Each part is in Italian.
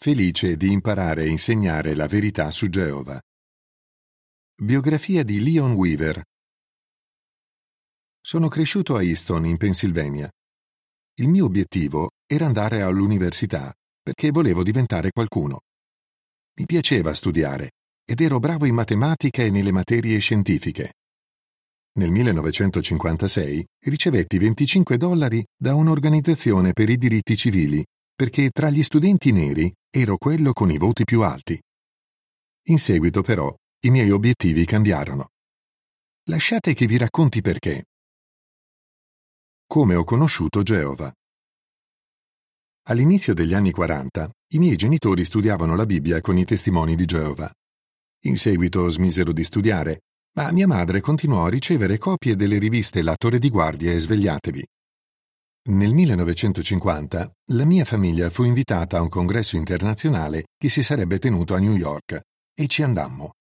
felice di imparare e insegnare la verità su Geova. Biografia di Leon Weaver. Sono cresciuto a Easton, in Pennsylvania. Il mio obiettivo era andare all'università perché volevo diventare qualcuno. Mi piaceva studiare ed ero bravo in matematica e nelle materie scientifiche. Nel 1956 ricevetti 25 dollari da un'organizzazione per i diritti civili perché tra gli studenti neri ero quello con i voti più alti. In seguito, però, i miei obiettivi cambiarono. Lasciate che vi racconti perché. Come ho conosciuto Geova. All'inizio degli anni 40 i miei genitori studiavano la Bibbia con i testimoni di Geova. In seguito smisero di studiare, ma mia madre continuò a ricevere copie delle riviste La Torre di Guardia e Svegliatevi. Nel 1950 la mia famiglia fu invitata a un congresso internazionale che si sarebbe tenuto a New York e ci andammo.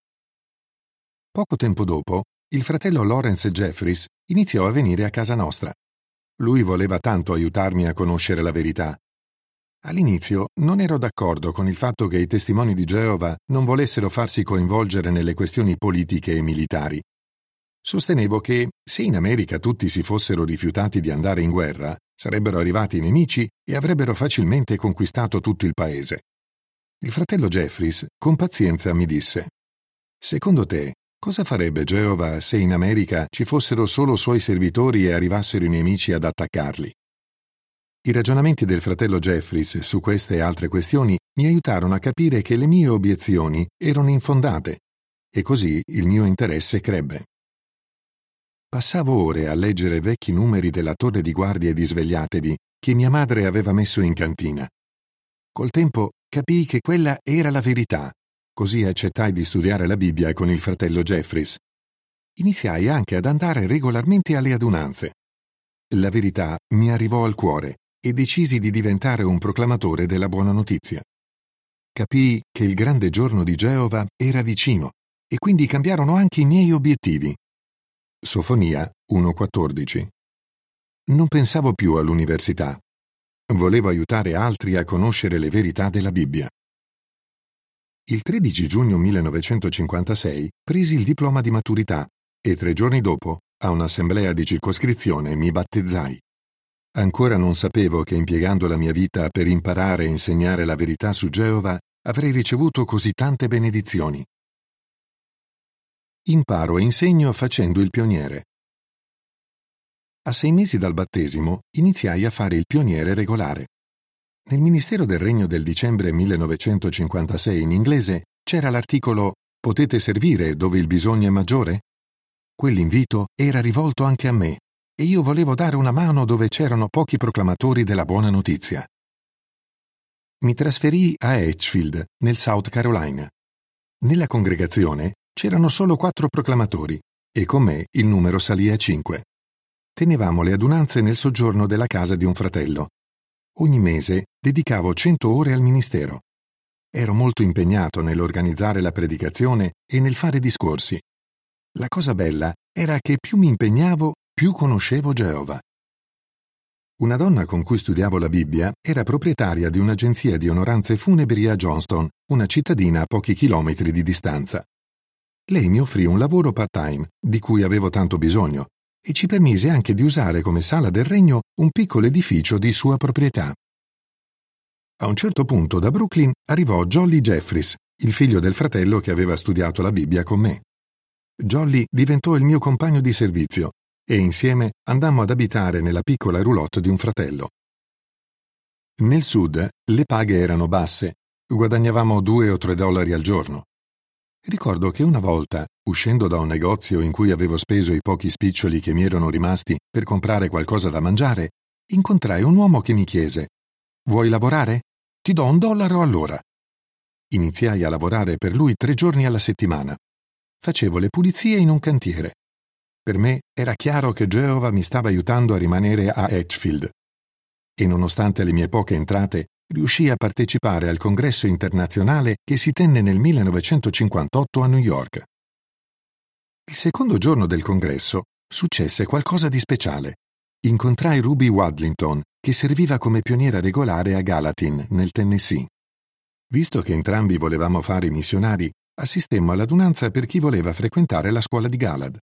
Poco tempo dopo, il fratello Lawrence Jeffries iniziò a venire a casa nostra. Lui voleva tanto aiutarmi a conoscere la verità All'inizio non ero d'accordo con il fatto che i testimoni di Geova non volessero farsi coinvolgere nelle questioni politiche e militari. Sostenevo che, se in America tutti si fossero rifiutati di andare in guerra, sarebbero arrivati i nemici e avrebbero facilmente conquistato tutto il paese. Il fratello Jeffries, con pazienza, mi disse: Secondo te, cosa farebbe Geova se in America ci fossero solo suoi servitori e arrivassero i nemici ad attaccarli? I ragionamenti del fratello Jeffries su queste e altre questioni mi aiutarono a capire che le mie obiezioni erano infondate e così il mio interesse crebbe. Passavo ore a leggere vecchi numeri della torre di guardia di svegliatevi che mia madre aveva messo in cantina. Col tempo capii che quella era la verità, così accettai di studiare la Bibbia con il fratello Jeffries. Iniziai anche ad andare regolarmente alle adunanze. La verità mi arrivò al cuore e decisi di diventare un proclamatore della buona notizia. Capii che il grande giorno di Geova era vicino e quindi cambiarono anche i miei obiettivi. Sofonia 1.14 Non pensavo più all'università. Volevo aiutare altri a conoscere le verità della Bibbia. Il 13 giugno 1956 presi il diploma di maturità e tre giorni dopo, a un'assemblea di circoscrizione, mi battezzai. Ancora non sapevo che impiegando la mia vita per imparare e insegnare la verità su Geova avrei ricevuto così tante benedizioni. Imparo e insegno facendo il pioniere. A sei mesi dal battesimo iniziai a fare il pioniere regolare. Nel Ministero del Regno del dicembre 1956 in inglese c'era l'articolo Potete servire dove il bisogno è maggiore? Quell'invito era rivolto anche a me e io volevo dare una mano dove c'erano pochi proclamatori della buona notizia. Mi trasferii a Edgefield, nel South Carolina. Nella congregazione c'erano solo quattro proclamatori e con me il numero salì a cinque. Tenevamo le adunanze nel soggiorno della casa di un fratello. Ogni mese dedicavo cento ore al ministero. Ero molto impegnato nell'organizzare la predicazione e nel fare discorsi. La cosa bella era che più mi impegnavo più conoscevo Geova. Una donna con cui studiavo la Bibbia era proprietaria di un'agenzia di onoranze funebri a Johnston, una cittadina a pochi chilometri di distanza. Lei mi offrì un lavoro part-time, di cui avevo tanto bisogno, e ci permise anche di usare come sala del regno un piccolo edificio di sua proprietà. A un certo punto da Brooklyn arrivò Jolly Jeffries, il figlio del fratello che aveva studiato la Bibbia con me. Jolly diventò il mio compagno di servizio e insieme andammo ad abitare nella piccola roulotte di un fratello. Nel sud le paghe erano basse, guadagnavamo due o tre dollari al giorno. Ricordo che una volta, uscendo da un negozio in cui avevo speso i pochi spiccioli che mi erano rimasti per comprare qualcosa da mangiare, incontrai un uomo che mi chiese Vuoi lavorare? Ti do un dollaro all'ora. Iniziai a lavorare per lui tre giorni alla settimana. Facevo le pulizie in un cantiere. Per me era chiaro che Geova mi stava aiutando a rimanere a Edgefield. E nonostante le mie poche entrate, riuscì a partecipare al congresso internazionale che si tenne nel 1958 a New York. Il secondo giorno del congresso successe qualcosa di speciale. Incontrai Ruby Wadlington, che serviva come pioniera regolare a Gallatin, nel Tennessee. Visto che entrambi volevamo fare i missionari, assistemmo all'adunanza per chi voleva frequentare la scuola di Galad.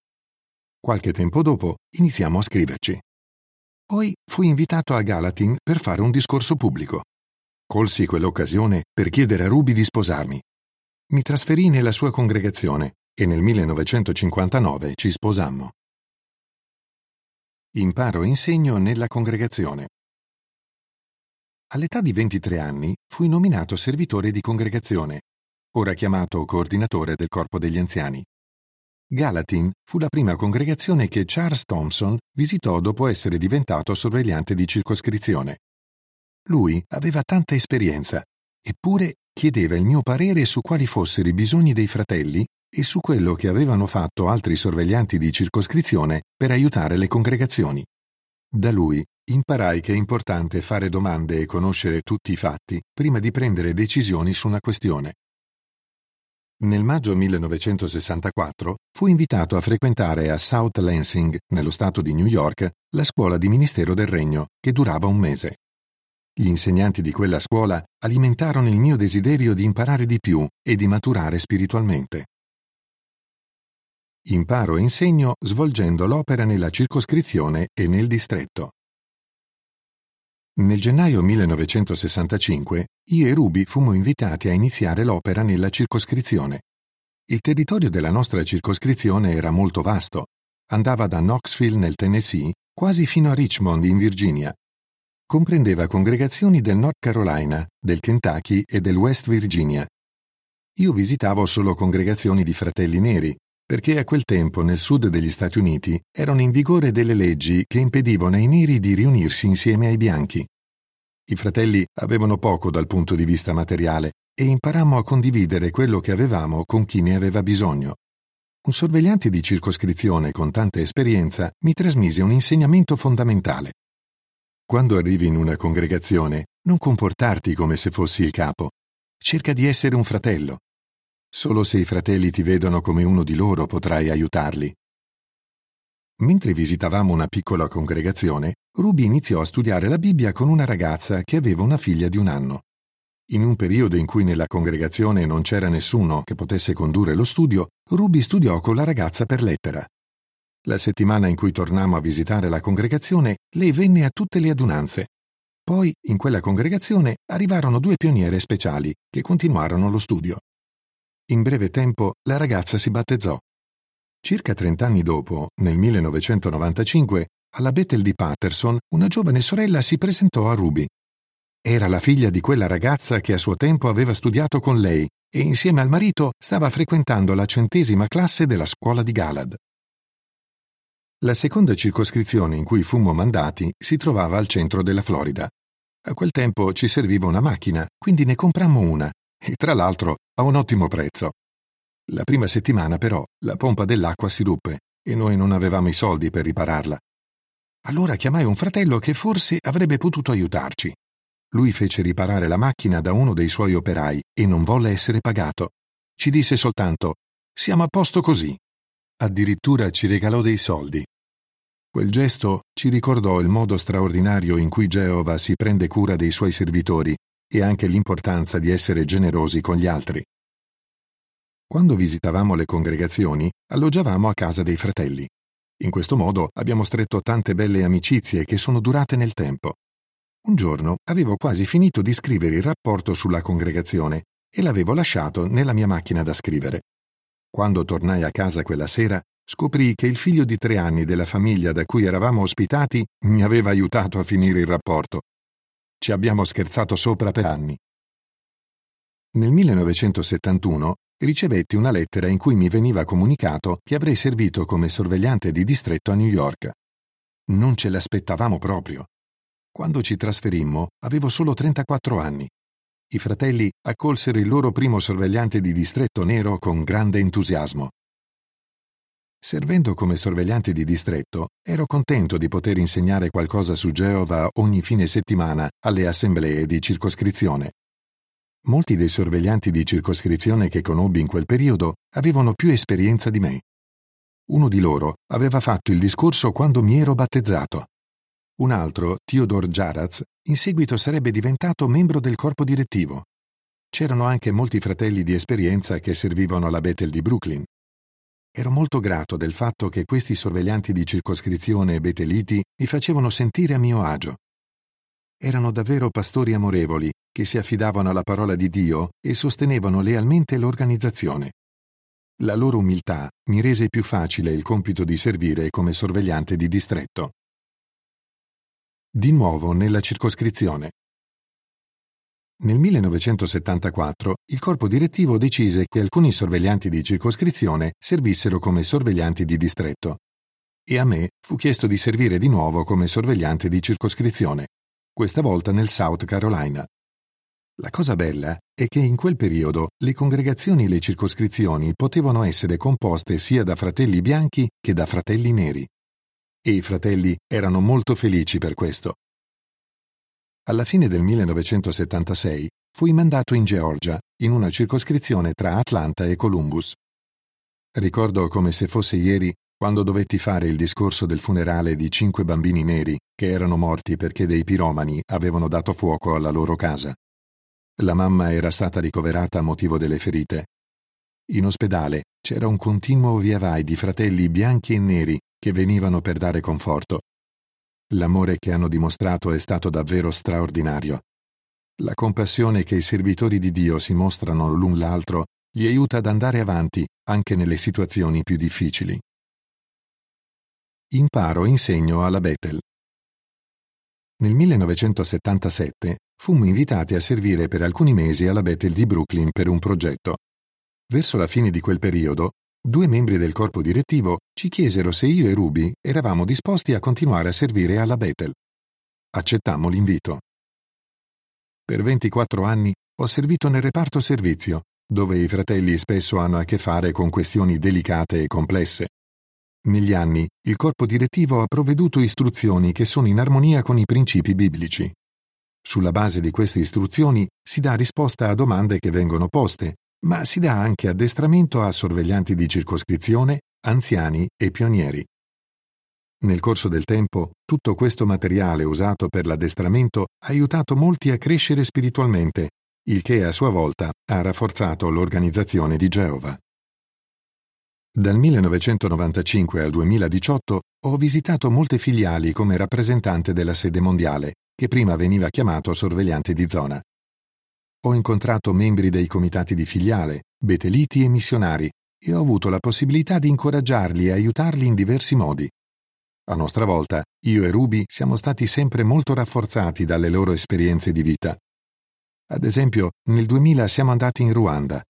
Qualche tempo dopo iniziamo a scriverci. Poi fui invitato a Galatin per fare un discorso pubblico. Colsi quell'occasione per chiedere a Ruby di sposarmi. Mi trasferì nella sua congregazione e nel 1959 ci sposammo. Imparo e insegno nella congregazione. All'età di 23 anni fui nominato servitore di congregazione, ora chiamato coordinatore del corpo degli anziani. Galatin fu la prima congregazione che Charles Thompson visitò dopo essere diventato sorvegliante di circoscrizione. Lui aveva tanta esperienza, eppure chiedeva il mio parere su quali fossero i bisogni dei fratelli e su quello che avevano fatto altri sorveglianti di circoscrizione per aiutare le congregazioni. Da lui imparai che è importante fare domande e conoscere tutti i fatti prima di prendere decisioni su una questione. Nel maggio 1964 fu invitato a frequentare a South Lansing, nello stato di New York, la scuola di ministero del regno, che durava un mese. Gli insegnanti di quella scuola alimentarono il mio desiderio di imparare di più e di maturare spiritualmente. Imparo e insegno svolgendo l'opera nella circoscrizione e nel distretto. Nel gennaio 1965 io e Ruby fummo invitati a iniziare l'opera nella circoscrizione. Il territorio della nostra circoscrizione era molto vasto. Andava da Knoxville nel Tennessee quasi fino a Richmond in Virginia. Comprendeva congregazioni del North Carolina, del Kentucky e del West Virginia. Io visitavo solo congregazioni di fratelli neri, perché a quel tempo nel sud degli Stati Uniti erano in vigore delle leggi che impedivano ai neri di riunirsi insieme ai bianchi. I fratelli avevano poco dal punto di vista materiale e imparammo a condividere quello che avevamo con chi ne aveva bisogno. Un sorvegliante di circoscrizione con tanta esperienza mi trasmise un insegnamento fondamentale. Quando arrivi in una congregazione, non comportarti come se fossi il capo. Cerca di essere un fratello, Solo se i fratelli ti vedono come uno di loro potrai aiutarli. Mentre visitavamo una piccola congregazione, Ruby iniziò a studiare la Bibbia con una ragazza che aveva una figlia di un anno. In un periodo in cui nella congregazione non c'era nessuno che potesse condurre lo studio, Ruby studiò con la ragazza per lettera. La settimana in cui tornammo a visitare la congregazione, lei venne a tutte le adunanze. Poi, in quella congregazione, arrivarono due pioniere speciali che continuarono lo studio. In breve tempo la ragazza si battezzò. Circa trent'anni dopo, nel 1995, alla Bethel di Patterson, una giovane sorella si presentò a Ruby. Era la figlia di quella ragazza che a suo tempo aveva studiato con lei e insieme al marito stava frequentando la centesima classe della scuola di Galad. La seconda circoscrizione in cui fummo mandati si trovava al centro della Florida. A quel tempo ci serviva una macchina, quindi ne comprammo una e tra l'altro a un ottimo prezzo. La prima settimana però la pompa dell'acqua si ruppe e noi non avevamo i soldi per ripararla. Allora chiamai un fratello che forse avrebbe potuto aiutarci. Lui fece riparare la macchina da uno dei suoi operai e non volle essere pagato. Ci disse soltanto Siamo a posto così. Addirittura ci regalò dei soldi. Quel gesto ci ricordò il modo straordinario in cui Geova si prende cura dei suoi servitori e anche l'importanza di essere generosi con gli altri. Quando visitavamo le congregazioni, alloggiavamo a casa dei fratelli. In questo modo abbiamo stretto tante belle amicizie che sono durate nel tempo. Un giorno avevo quasi finito di scrivere il rapporto sulla congregazione e l'avevo lasciato nella mia macchina da scrivere. Quando tornai a casa quella sera, scoprì che il figlio di tre anni della famiglia da cui eravamo ospitati mi aveva aiutato a finire il rapporto ci abbiamo scherzato sopra per anni. Nel 1971 ricevetti una lettera in cui mi veniva comunicato che avrei servito come sorvegliante di distretto a New York. Non ce l'aspettavamo proprio. Quando ci trasferimmo avevo solo 34 anni. I fratelli accolsero il loro primo sorvegliante di distretto nero con grande entusiasmo. Servendo come sorvegliante di distretto, ero contento di poter insegnare qualcosa su Geova ogni fine settimana alle assemblee di circoscrizione. Molti dei sorveglianti di circoscrizione che conobbi in quel periodo avevano più esperienza di me. Uno di loro aveva fatto il discorso quando mi ero battezzato. Un altro, Theodore Jaraz, in seguito sarebbe diventato membro del corpo direttivo. c'erano anche molti fratelli di esperienza che servivano alla Bethel di Brooklyn. Ero molto grato del fatto che questi sorveglianti di circoscrizione beteliti mi facevano sentire a mio agio. Erano davvero pastori amorevoli che si affidavano alla parola di Dio e sostenevano lealmente l'organizzazione. La loro umiltà mi rese più facile il compito di servire come sorvegliante di distretto. Di nuovo nella circoscrizione. Nel 1974 il corpo direttivo decise che alcuni sorveglianti di circoscrizione servissero come sorveglianti di distretto e a me fu chiesto di servire di nuovo come sorvegliante di circoscrizione, questa volta nel South Carolina. La cosa bella è che in quel periodo le congregazioni e le circoscrizioni potevano essere composte sia da fratelli bianchi che da fratelli neri. E i fratelli erano molto felici per questo. Alla fine del 1976 fui mandato in Georgia, in una circoscrizione tra Atlanta e Columbus. Ricordo come se fosse ieri quando dovetti fare il discorso del funerale di cinque bambini neri che erano morti perché dei piromani avevano dato fuoco alla loro casa. La mamma era stata ricoverata a motivo delle ferite. In ospedale c'era un continuo via vai di fratelli bianchi e neri che venivano per dare conforto L'amore che hanno dimostrato è stato davvero straordinario. La compassione che i servitori di Dio si mostrano l'un l'altro li aiuta ad andare avanti anche nelle situazioni più difficili. Imparo e insegno alla Bethel. Nel 1977 fummo invitati a servire per alcuni mesi alla Bethel di Brooklyn per un progetto. Verso la fine di quel periodo Due membri del corpo direttivo ci chiesero se io e Ruby eravamo disposti a continuare a servire alla Bethel. Accettammo l'invito. Per 24 anni ho servito nel reparto servizio, dove i fratelli spesso hanno a che fare con questioni delicate e complesse. Negli anni il corpo direttivo ha provveduto istruzioni che sono in armonia con i principi biblici. Sulla base di queste istruzioni si dà risposta a domande che vengono poste ma si dà anche addestramento a sorveglianti di circoscrizione, anziani e pionieri. Nel corso del tempo, tutto questo materiale usato per l'addestramento ha aiutato molti a crescere spiritualmente, il che a sua volta ha rafforzato l'organizzazione di Geova. Dal 1995 al 2018 ho visitato molte filiali come rappresentante della sede mondiale, che prima veniva chiamato sorvegliante di zona. Ho incontrato membri dei comitati di filiale, beteliti e missionari e ho avuto la possibilità di incoraggiarli e aiutarli in diversi modi. A nostra volta, io e Ruby siamo stati sempre molto rafforzati dalle loro esperienze di vita. Ad esempio, nel 2000 siamo andati in Ruanda.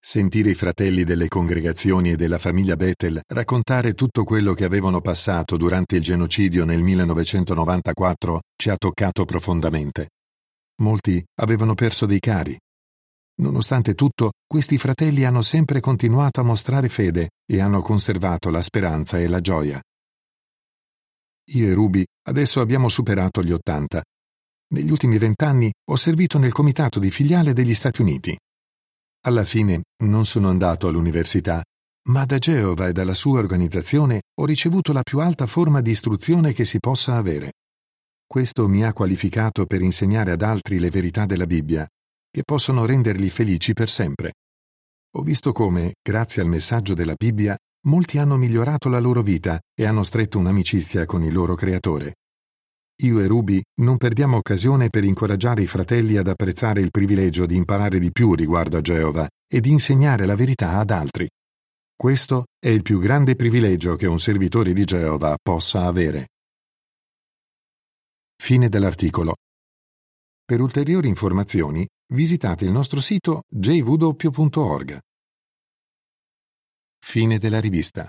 Sentire i fratelli delle congregazioni e della famiglia Bethel raccontare tutto quello che avevano passato durante il genocidio nel 1994 ci ha toccato profondamente. Molti avevano perso dei cari. Nonostante tutto, questi fratelli hanno sempre continuato a mostrare fede e hanno conservato la speranza e la gioia. Io e Ruby adesso abbiamo superato gli ottanta. Negli ultimi vent'anni ho servito nel comitato di filiale degli Stati Uniti. Alla fine non sono andato all'università, ma da Geova e dalla sua organizzazione ho ricevuto la più alta forma di istruzione che si possa avere. Questo mi ha qualificato per insegnare ad altri le verità della Bibbia, che possono renderli felici per sempre. Ho visto come, grazie al messaggio della Bibbia, molti hanno migliorato la loro vita e hanno stretto un'amicizia con il loro creatore. Io e Ruby non perdiamo occasione per incoraggiare i fratelli ad apprezzare il privilegio di imparare di più riguardo a Geova e di insegnare la verità ad altri. Questo è il più grande privilegio che un servitore di Geova possa avere. Fine dell'articolo. Per ulteriori informazioni visitate il nostro sito jvdoppio.org. Fine della rivista.